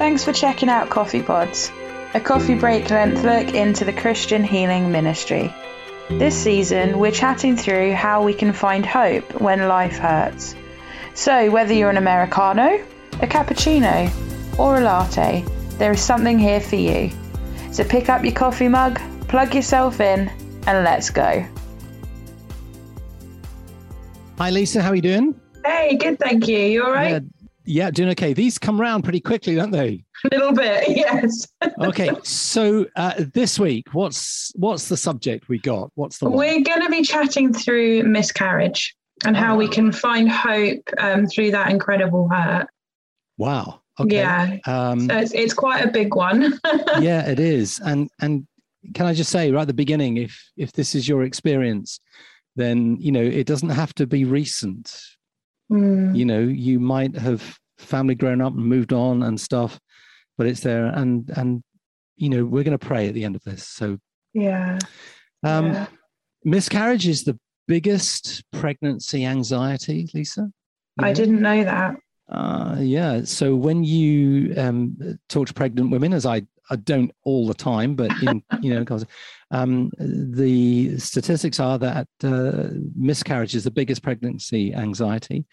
Thanks for checking out Coffee Pods, a coffee break length look into the Christian healing ministry. This season, we're chatting through how we can find hope when life hurts. So, whether you're an Americano, a cappuccino, or a latte, there is something here for you. So, pick up your coffee mug, plug yourself in, and let's go. Hi, Lisa. How are you doing? Hey, good, thank you. You all right? Yeah, yeah, doing okay. These come around pretty quickly, don't they? A little bit, yes. okay, so uh, this week, what's what's the subject we got? What's the one? We're going to be chatting through miscarriage and how we Oh. can find hope um, through that incredible hurt. Wow. Okay. Yeah. Um, So it's, it's quite a big one. yeah, it is. And and can I just say right at the beginning, if if this is your experience, then you know it doesn't have to be recent. Mm, You know, you might have family grown up and moved on and stuff, but it's there. And and you know, we're going to pray at the end of this. So yeah. um, yeah. miscarriage is the biggest pregnancy anxiety, Lisa. You I didn't know that. Uh, yeah. So when you um, talk to pregnant women, as I, I don't all the time, but in, you know, 'cause, um, the statistics are that uh, miscarriage is the biggest pregnancy anxiety,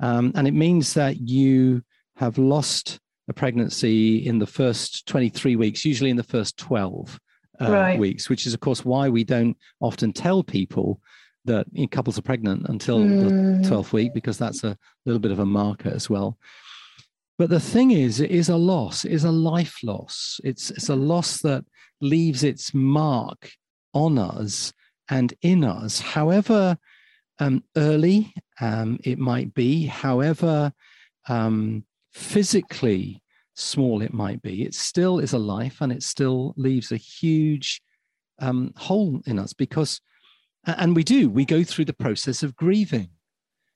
um, and it means that you have lost a pregnancy in the first 23 weeks, usually in the first 12 uh, Right. weeks, which is of course why we don't often tell people that couples are pregnant until the Mm, 12th week because that's a little bit of a marker as well. But the thing is, it is a loss, it is a life loss. It's, it's a loss that leaves its mark on us and in us, however um, early um, it might be, however um, physically small it might be, it still is a life and it still leaves a huge um, hole in us because, and we do, we go through the process of grieving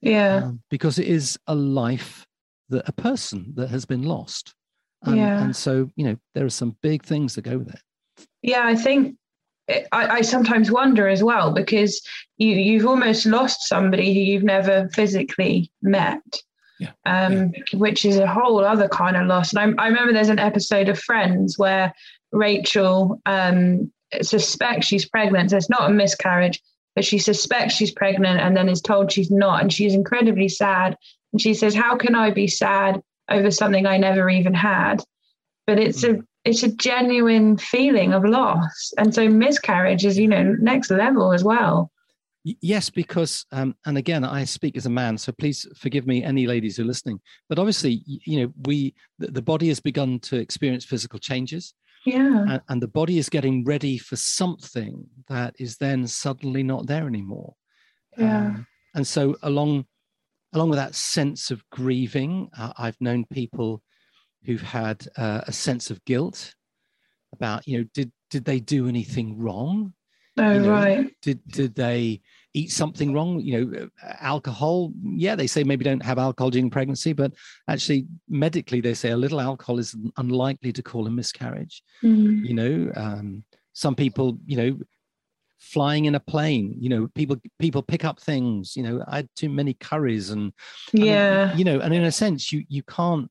yeah. um, because it is a life that a person that has been lost. And, Yeah. and so, you know, there are some big things that go with it. Yeah. I think I, I sometimes wonder as well because you, you've almost lost somebody who you've never physically met. Yeah, Um, which is a whole other kind of loss. And I, I remember there's an episode of Friends where Rachel um, suspects she's pregnant. So it's not a miscarriage, but she suspects she's pregnant and then is told she's not. And she's incredibly sad. And she says, How can I be sad over something I never even had? But it's a it's a genuine feeling of loss. And so miscarriage is, you know, next level as well. Yes, because, um, and again, I speak as a man, so please forgive me, any ladies who are listening. But obviously, you know, we, the, the body has begun to experience physical changes, Yeah. and, and the body is getting ready for something that is then suddenly not there anymore. Yeah. Um, and so, along, along with that sense of grieving, uh, I've known people who've had uh, a sense of guilt about, you know, did did they do anything wrong? Oh, you know, right. did did they eat something wrong you know uh, alcohol yeah they say maybe don't have alcohol during pregnancy but actually medically they say a little alcohol is unlikely to cause a miscarriage Mm. you know um, some people you know flying in a plane you know people people pick up things you know i had too many curries and I mean, Yeah. you know and in a sense you you can't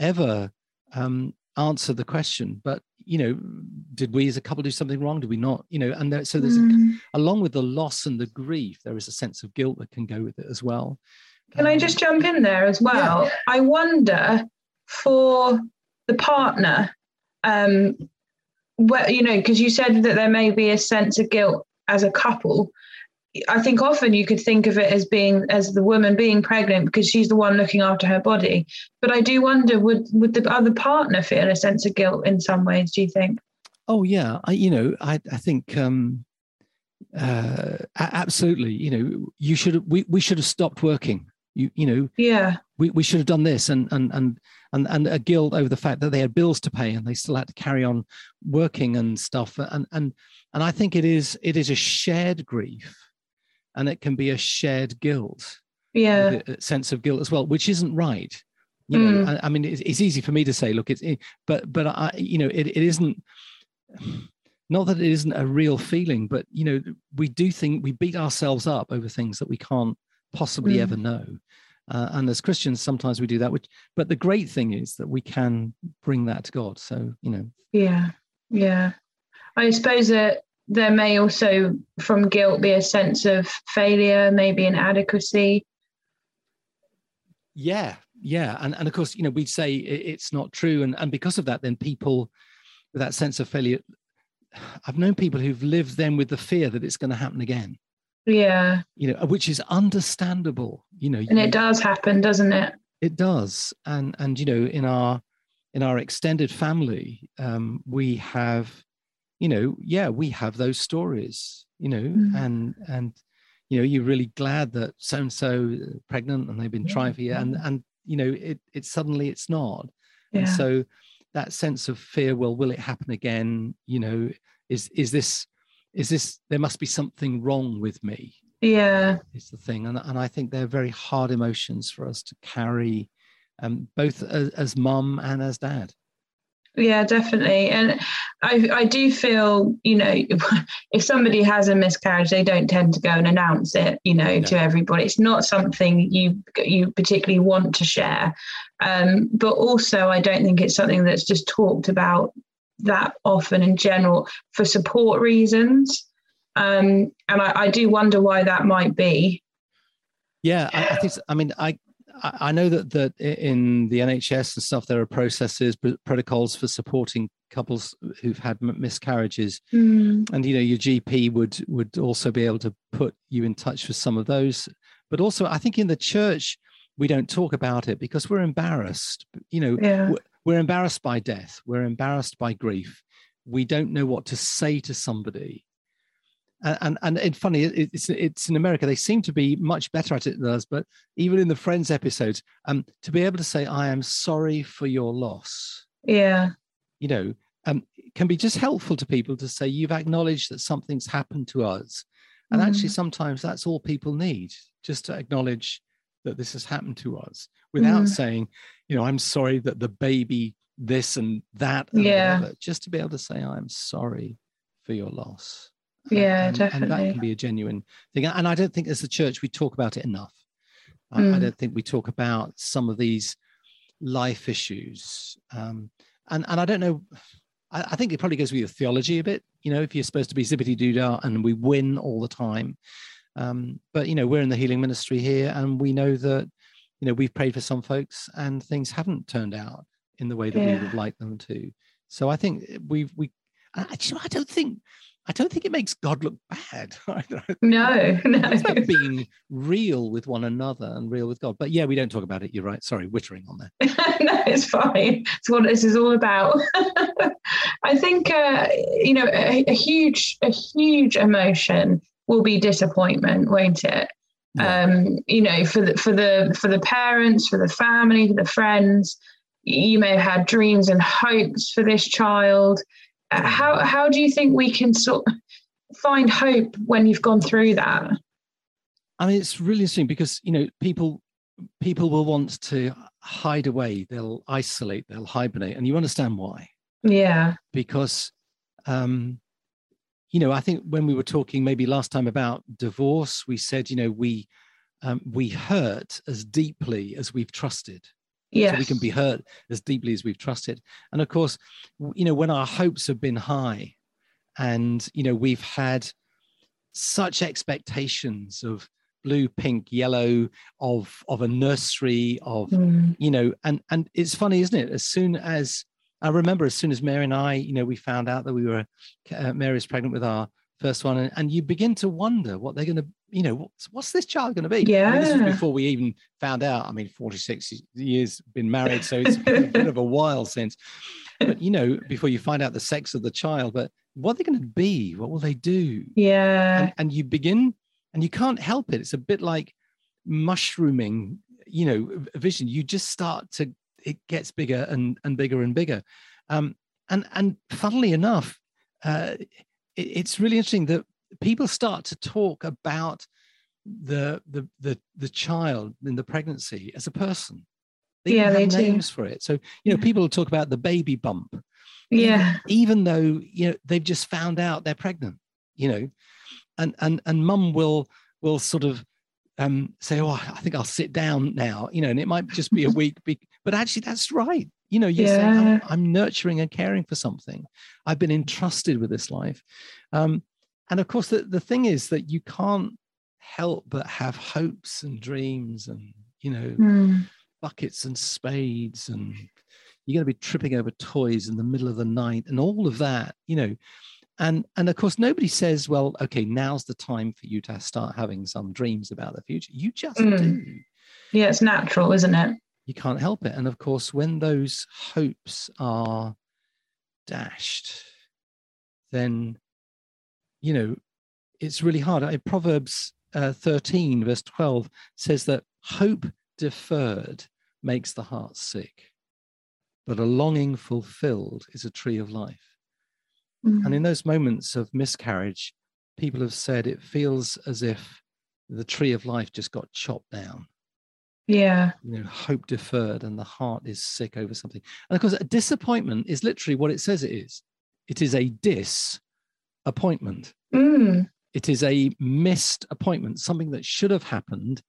ever um answer the question but you know did we as a couple do something wrong did we not you know and there, so there's a Mm. along with the loss and the grief, there is a sense of guilt that can go with it as well. Can I Um, just jump in there as well? I wonder for the partner, um, where you know, because you said that there may be a sense of guilt as a couple. I think often you could think of it as being as the woman being pregnant because she's the one looking after her body. But I do wonder would would the other partner feel a sense of guilt in some ways? Do you think? Oh yeah, I you know I I think um, uh, absolutely. You know, you should we we should have stopped working. You you know Yeah, we, we should have done this and and and and and a guilt over the fact that they had bills to pay and they still had to carry on working and stuff and and and I think it is it is a shared grief and it can be a shared guilt yeah, a sense of guilt as well which isn't right You know, mm. I, I, mean, it's, it's, easy for me to say, look, it's, it, but, but I, you know, it, it isn't, not that it isn't a real feeling, but, you know, we do think we beat ourselves up over things that we can't possibly mm. ever know. Uh, and as Christians, sometimes we do that. Which, but the great thing is that we can bring that to God. So you know. Yeah, yeah. I suppose that there may also, from guilt, be a sense of failure, maybe inadequacy. Yeah, yeah, and and of course, you know, we'd say it's not true, and and because of that, then people with that sense of failure. I've known people who've lived then with the fear that it's going to happen again. Yeah. You know which is understandable you know. And it does happen doesn't it? It does. And and you know in our in our extended family um we have you know yeah we have those stories you know mm. and and you know you're really glad that so and so pregnant and they've been yeah. trying for you and and you know it it suddenly it's not yeah. and so that sense of fear well will it happen again you know is is this is this there must be something wrong with me yeah it's the thing and, and i think they're very hard emotions for us to carry um, both as, as mum and as dad yeah definitely and i i do feel you know if somebody has a miscarriage they don't tend to go and announce it you know no. to everybody it's not something you you particularly want to share um, but also i don't think it's something that's just talked about that often in general for support reasons. Um, and I, I, do wonder why that might be. Yeah, I, I think. I mean, I I know that that in the NHS and stuff, there are processes, protocols for supporting couples who've had miscarriages, mm. and you know your GP would would also be able to put you in touch with some of those. But also, I think in the church we don't talk about it because we're embarrassed. You know, yeah we're embarrassed by death we're embarrassed by grief we don't know what to say to somebody and and, and it's funny it's it's in america they seem to be much better at it than us but even in the friends episodes um to be able to say i am sorry for your loss yeah you know um can be just helpful to people to say you've acknowledged that something's happened to us and mm. actually sometimes that's all people need just to acknowledge that this has happened to us without mm. saying you know, I'm sorry that the baby this and that. And yeah. Whatever, just to be able to say, I'm sorry for your loss. Yeah, and, definitely. And that can be a genuine thing. And I don't think as a church we talk about it enough. Mm. I, I, don't think we talk about some of these life issues. Um, and, and I don't know, I, I, think it probably goes with your theology a bit. You know, if you're supposed to be zippity doo dah and we win all the time. Um, but, you know, we're in the healing ministry here and we know that you know we've prayed for some folks and things haven't turned out in the way that yeah. we would like them to so i think we've we I, I don't think I don't think it makes God look bad. no, no. It's about being real with one another and real with God. But yeah, we don't talk about it. You're right. Sorry, wittering on there. no, it's fine. It's what this is all about. I think uh, you know a, a, huge, a huge emotion will be disappointment, won't it? um, you know for the for the for the parents for the family for the friends you may have had dreams and hopes for this child how how do you think we can sort of find hope when you've gone through that? I mean it's really interesting because you know people people will want to hide away. They'll isolate they'll hibernate and you understand why. Yeah. Because um you know, I think when we were talking maybe last time about divorce, we said, you know, we um, we hurt as deeply as we've trusted. Yeah, so we can be hurt as deeply as we've trusted. And of course, you know, when our hopes have been high, and you know, we've had such expectations of blue, pink, yellow, of of a nursery, of mm. you know, and and it's funny, isn't it? As soon as I remember as soon as Mary and I, you know, we found out that we were, uh, Mary's pregnant with our first one, and, and you begin to wonder what they're going to, you know, what's, what's this child going to be? Yeah. I mean, this was before we even found out. I mean, 46 years been married, so it's been a bit of a while since. But, you know, before you find out the sex of the child, but what are they going to be? What will they do? Yeah. And, and you begin, and you can't help it. It's a bit like mushrooming, you know, vision. You just start to it gets bigger and, and bigger and bigger. Um, and and funnily enough, uh, it, it's really interesting that people start to talk about the, the the the child in the pregnancy as a person. They Yeah, they have do. names for it. So you know, Yeah. people talk about the baby bump, Yeah. even though you know they've just found out they're pregnant. You know, and and and mum will will sort of um, say, "Oh, I think I'll sit down now," you know, and it might just be a week, be, but actually that's right. You know, you're saying I'm, Yeah. I'm nurturing and caring for something. I've been entrusted with this life, um, and of course, the the thing is that you can't help but have hopes and dreams, and you know, Mm. buckets and spades, and you're going to be tripping over toys in the middle of the night, and all of that, you know and and of course nobody says well okay now's the time for you to start having some dreams about the future you just Mm. do Yeah, it's natural, isn't it? you can't help it and of course when those hopes are dashed then you know it's really hard Uh, proverbs uh, 13 verse 12 says that hope deferred makes the heart sick but a longing fulfilled is a tree of life Mm. and in those moments of miscarriage, people have said it feels as if the tree of life just got chopped down. yeah. You know, hope deferred, and the heart is sick over something. And of course, a disappointment is literally what it says it is. It is a disappointment. Mm. It is a missed appointment. Something that should have happened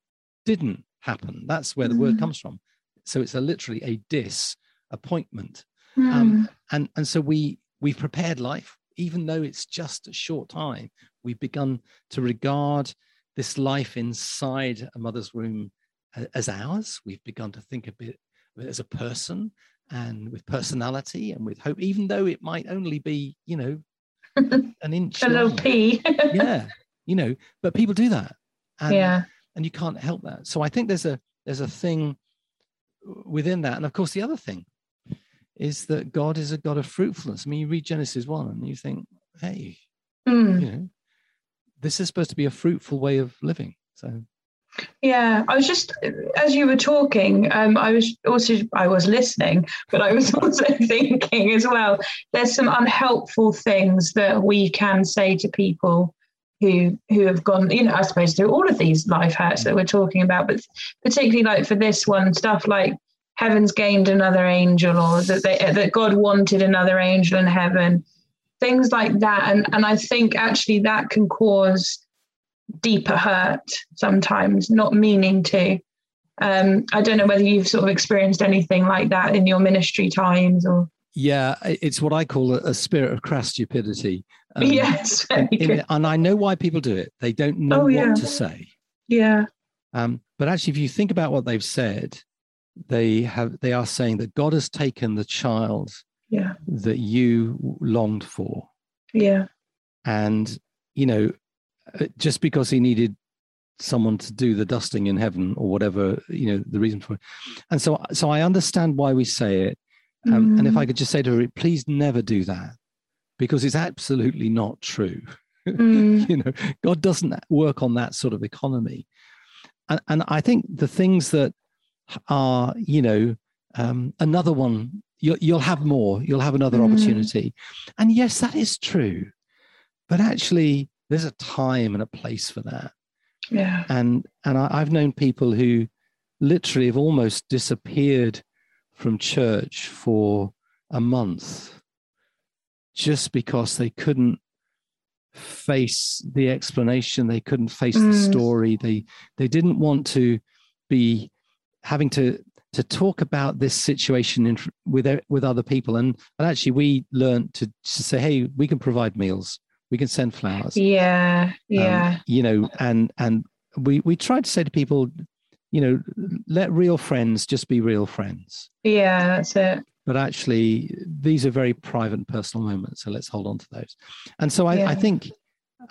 didn't happen. That's where the word Mm. comes from. So it's a literally a disappointment. Mm. Um, and and so we we've prepared life even though it's just a short time we've begun to regard this life inside a mother's womb as ours we've begun to think a bit of it as a person and with personality and with hope even though it might only be you know an inch a little pea. yeah you know but people do that and yeah. and you can't help that so i think there's a there's a thing within that and of course the other thing is that god is a god of fruitfulness i mean you read genesis 1 and you think hey Mm. you know this is supposed to be a fruitful way of living so Yeah, I was just as you were talking, um, I was also I was listening, but I was also thinking as well. There's some unhelpful things that we can say to people who who have gone, you know, I suppose through all of these life hurts that we're talking about, but particularly like for this one, stuff like heaven's gained another angel, or that they, that God wanted another angel in heaven, things like that, and and I think actually that can cause deeper hurt sometimes, not meaning to. Um, I don't know whether you've sort of experienced anything like that in your ministry times or yeah it's what i call a, spirit of crass stupidity Um, yes, in- and i know why people do it. They don't know Oh, what yeah. to say. Yeah, Um, but actually, if you think about what they've said, they have they are saying that God has taken the child yeah, that you longed for, yeah, and you know, just because he needed someone to do the dusting in heaven or whatever, you know, the reason for it. And so, so I understand why we say it. Um, And if I could just say to her, please never do that, because it's absolutely not true. Mm, you know god doesn't work on that sort of economy and, and i think the things that are you know um, another one you'll, you'll have more you'll have another Mm. opportunity and yes that is true but actually there's a time and a place for that. Yeah, and and I, i've known people who literally have almost disappeared from church for a month just because they couldn't face the explanation. They couldn't face the Mm. story. They they didn't want to be having to to talk about this situation in, with with other people. And and actually we learned to, to say hey we can provide meals we can send flowers yeah, um, yeah, you know and and we we try to say to people you know let real friends just be real friends yeah. That's it. but actually these are very private and personal moments so let's hold on to those and so i, Yeah. I think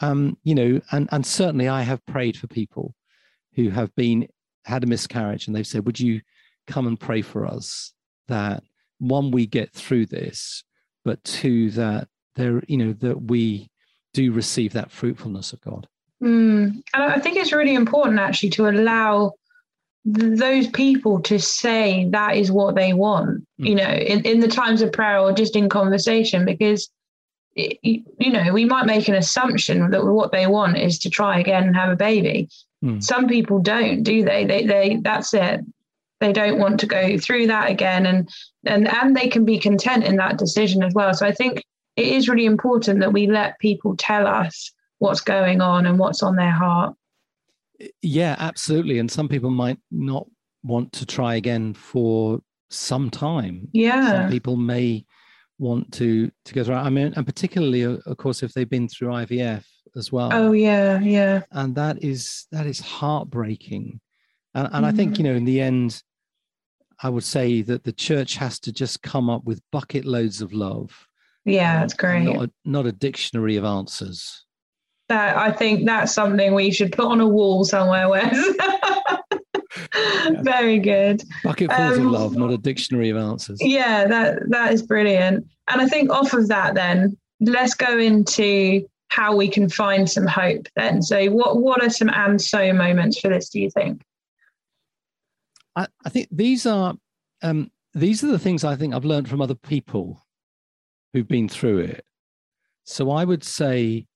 um you know and and certainly i have prayed for people who have been had a miscarriage and they've said would you come and pray for us that one we get through this but two that there you know that we do receive that fruitfulness of god Mm. And I think it's really important actually to allow th- those people to say that is what they want, you know, in, in the times of prayer or just in conversation, because, it, you you know, we might make an assumption that what they want is to try again and have a baby. Mm. Some people don't, do they? They, they, that's it. they don't want to go through that again and and and they can be content in that decision as well so i think it is really important that we let people tell us what's going on and what's on their heart yeah absolutely and some people might not want to try again for some time yeah some people may want to to go through i mean and particularly of course if they've been through ivf as well oh yeah yeah and that is that is heartbreaking and, and mm. i think you mm. know in the end I would say that the church has to just come up with bucket loads of love. Yeah, that's great. Not a, not a dictionary of answers. That I think that's something we should put on a wall somewhere. Where very good. Bucketfuls um, of love, not a dictionary of answers. Yeah, that that is brilliant. And I think off of that, then let's go into how we can find some hope. Then, so what what are some and so moments for this? Do you think? I, I think these are um, these are the things I think I've learned from other people who've been through it. So I would say,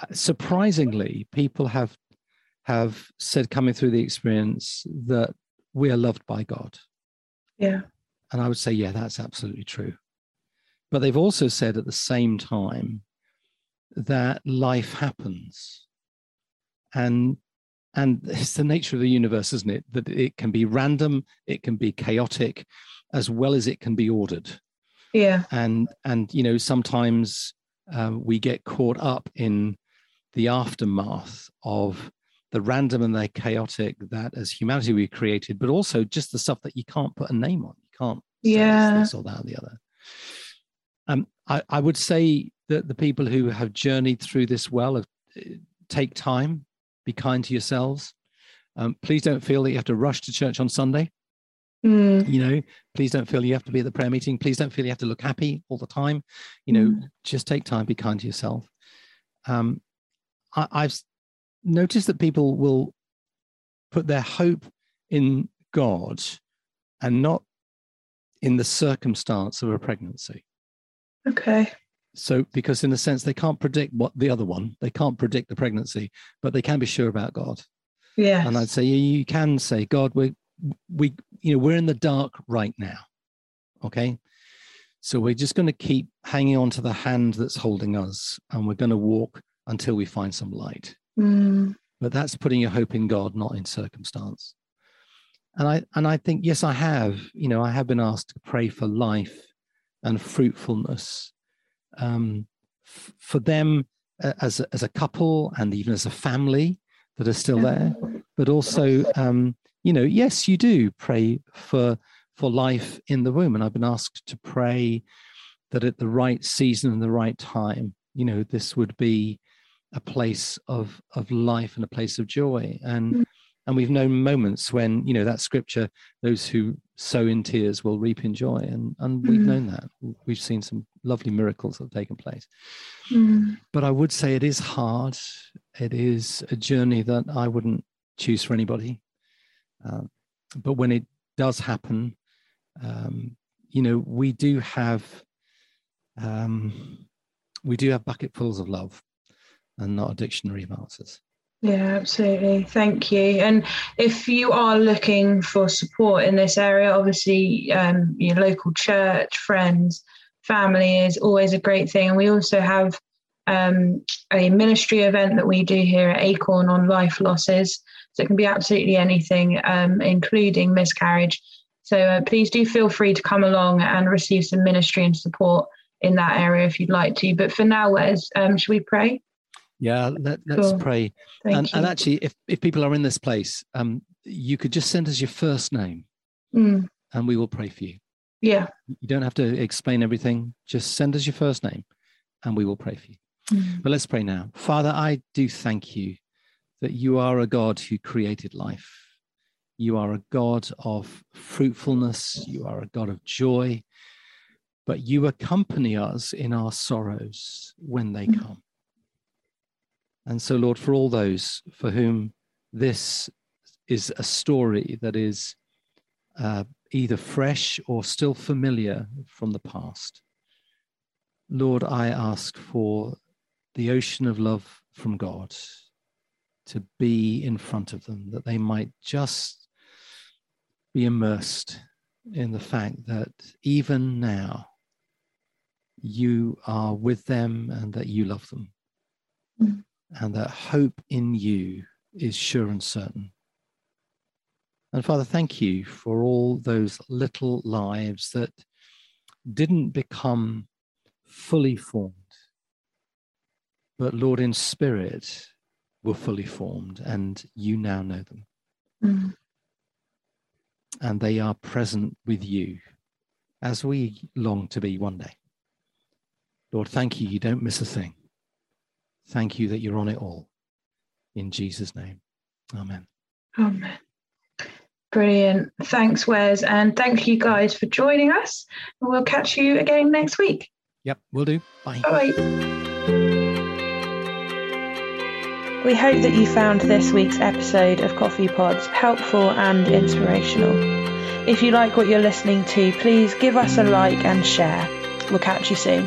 uh, surprisingly, people have have said coming through the experience that we are loved by God. Yeah. And I would say, yeah, that's absolutely true. But they've also said at the same time that life happens. And and it's the nature of the universe isn't it that it can be random it can be chaotic as well as it can be ordered yeah and and you know sometimes um, we get caught up in the aftermath of the random and the chaotic that as humanity we created but also just the stuff that you can't put a name on you can't yeah this or that or the other um, I, I would say that the people who have journeyed through this well have, uh, take time be kind to yourselves. Um, please don't feel that you have to rush to church on Sunday. Mm. You know, please don't feel you have to be at the prayer meeting. Please don't feel you have to look happy all the time. You know, mm. just take time, be kind to yourself. Um, I, I've noticed that people will put their hope in God and not in the circumstance of a pregnancy. Okay. So, because in a sense, they can't predict what the other one, they can't predict the pregnancy, but they can be sure about God. Yeah. And I'd say you can say, God, we, we, you know, we're in the dark right now. Okay. So we're just going to keep hanging on to the hand that's holding us, and we're going to walk until we find some light. Mm. But that's putting your hope in God, not in circumstance. And I and I think yes, I have. You know, I have been asked to pray for life and fruitfulness um, f- for them uh, as, a, as a couple and even as a family that are still there. But also, um, you know, yes, you do pray for for life in the womb, and I've been asked to pray that at the right season and the right time, you know, this would be a place of of life and a place of joy. And mm. and we've known moments when you know that scripture those who sow in tears will reap in joy. And and we've mm. known that. We've seen some lovely miracles that have taken place. Mm. but i would say it is hard. It is a journey that i wouldn't choose for anybody um, but when it does happen um, you know we do have um, we do have bucketfuls of love and not a dictionary of answers yeah, absolutely. Thank you. And if you are looking for support in this area, obviously, um, your local church, friends, family is always a great thing. And we also have um, a ministry event that we do here at Acorn on life losses. So it can be absolutely anything, um, including miscarriage. So uh, please do feel free to come along and receive some ministry and support in that area if you'd like to. But for now, Les, um, should we pray? Yeah, let, us cool. pray. And, and, actually, if, if people are in this place, um, you could just send us your first name mm. and we will pray for you. Yeah. You don't have to explain everything. Just send us your first name and we will pray for you. Mm. But let's pray now. Father, I do thank you that you are a God who created life. You are a God of fruitfulness. You are a God of joy. But you accompany us in our sorrows when they mm. come. And so, Lord, for all those for whom this is a story that is uh, either fresh or still familiar from the past, Lord, I ask for the ocean of love from God to be in front of them, that they might just be immersed in the fact that even now you are with them and that you love them, mm. and that hope in you is sure and certain. And Father, thank you for all those little lives that didn't become fully formed, but Lord, in spirit, were fully formed, and you now know them. Mm. And they are present with you as we long to be one day. Lord, thank you. You don't miss a thing. Thank you that you're on it all. In Jesus' name. Amen. Amen. Brilliant. Thanks, Wes. And thank you guys for joining us. We'll catch you again next week. Yep, we'll do. Bye. Bye. We hope that you found this week's episode of Coffee Pods helpful and inspirational. If you like what you're listening to, please give us a like and share. We'll catch you soon.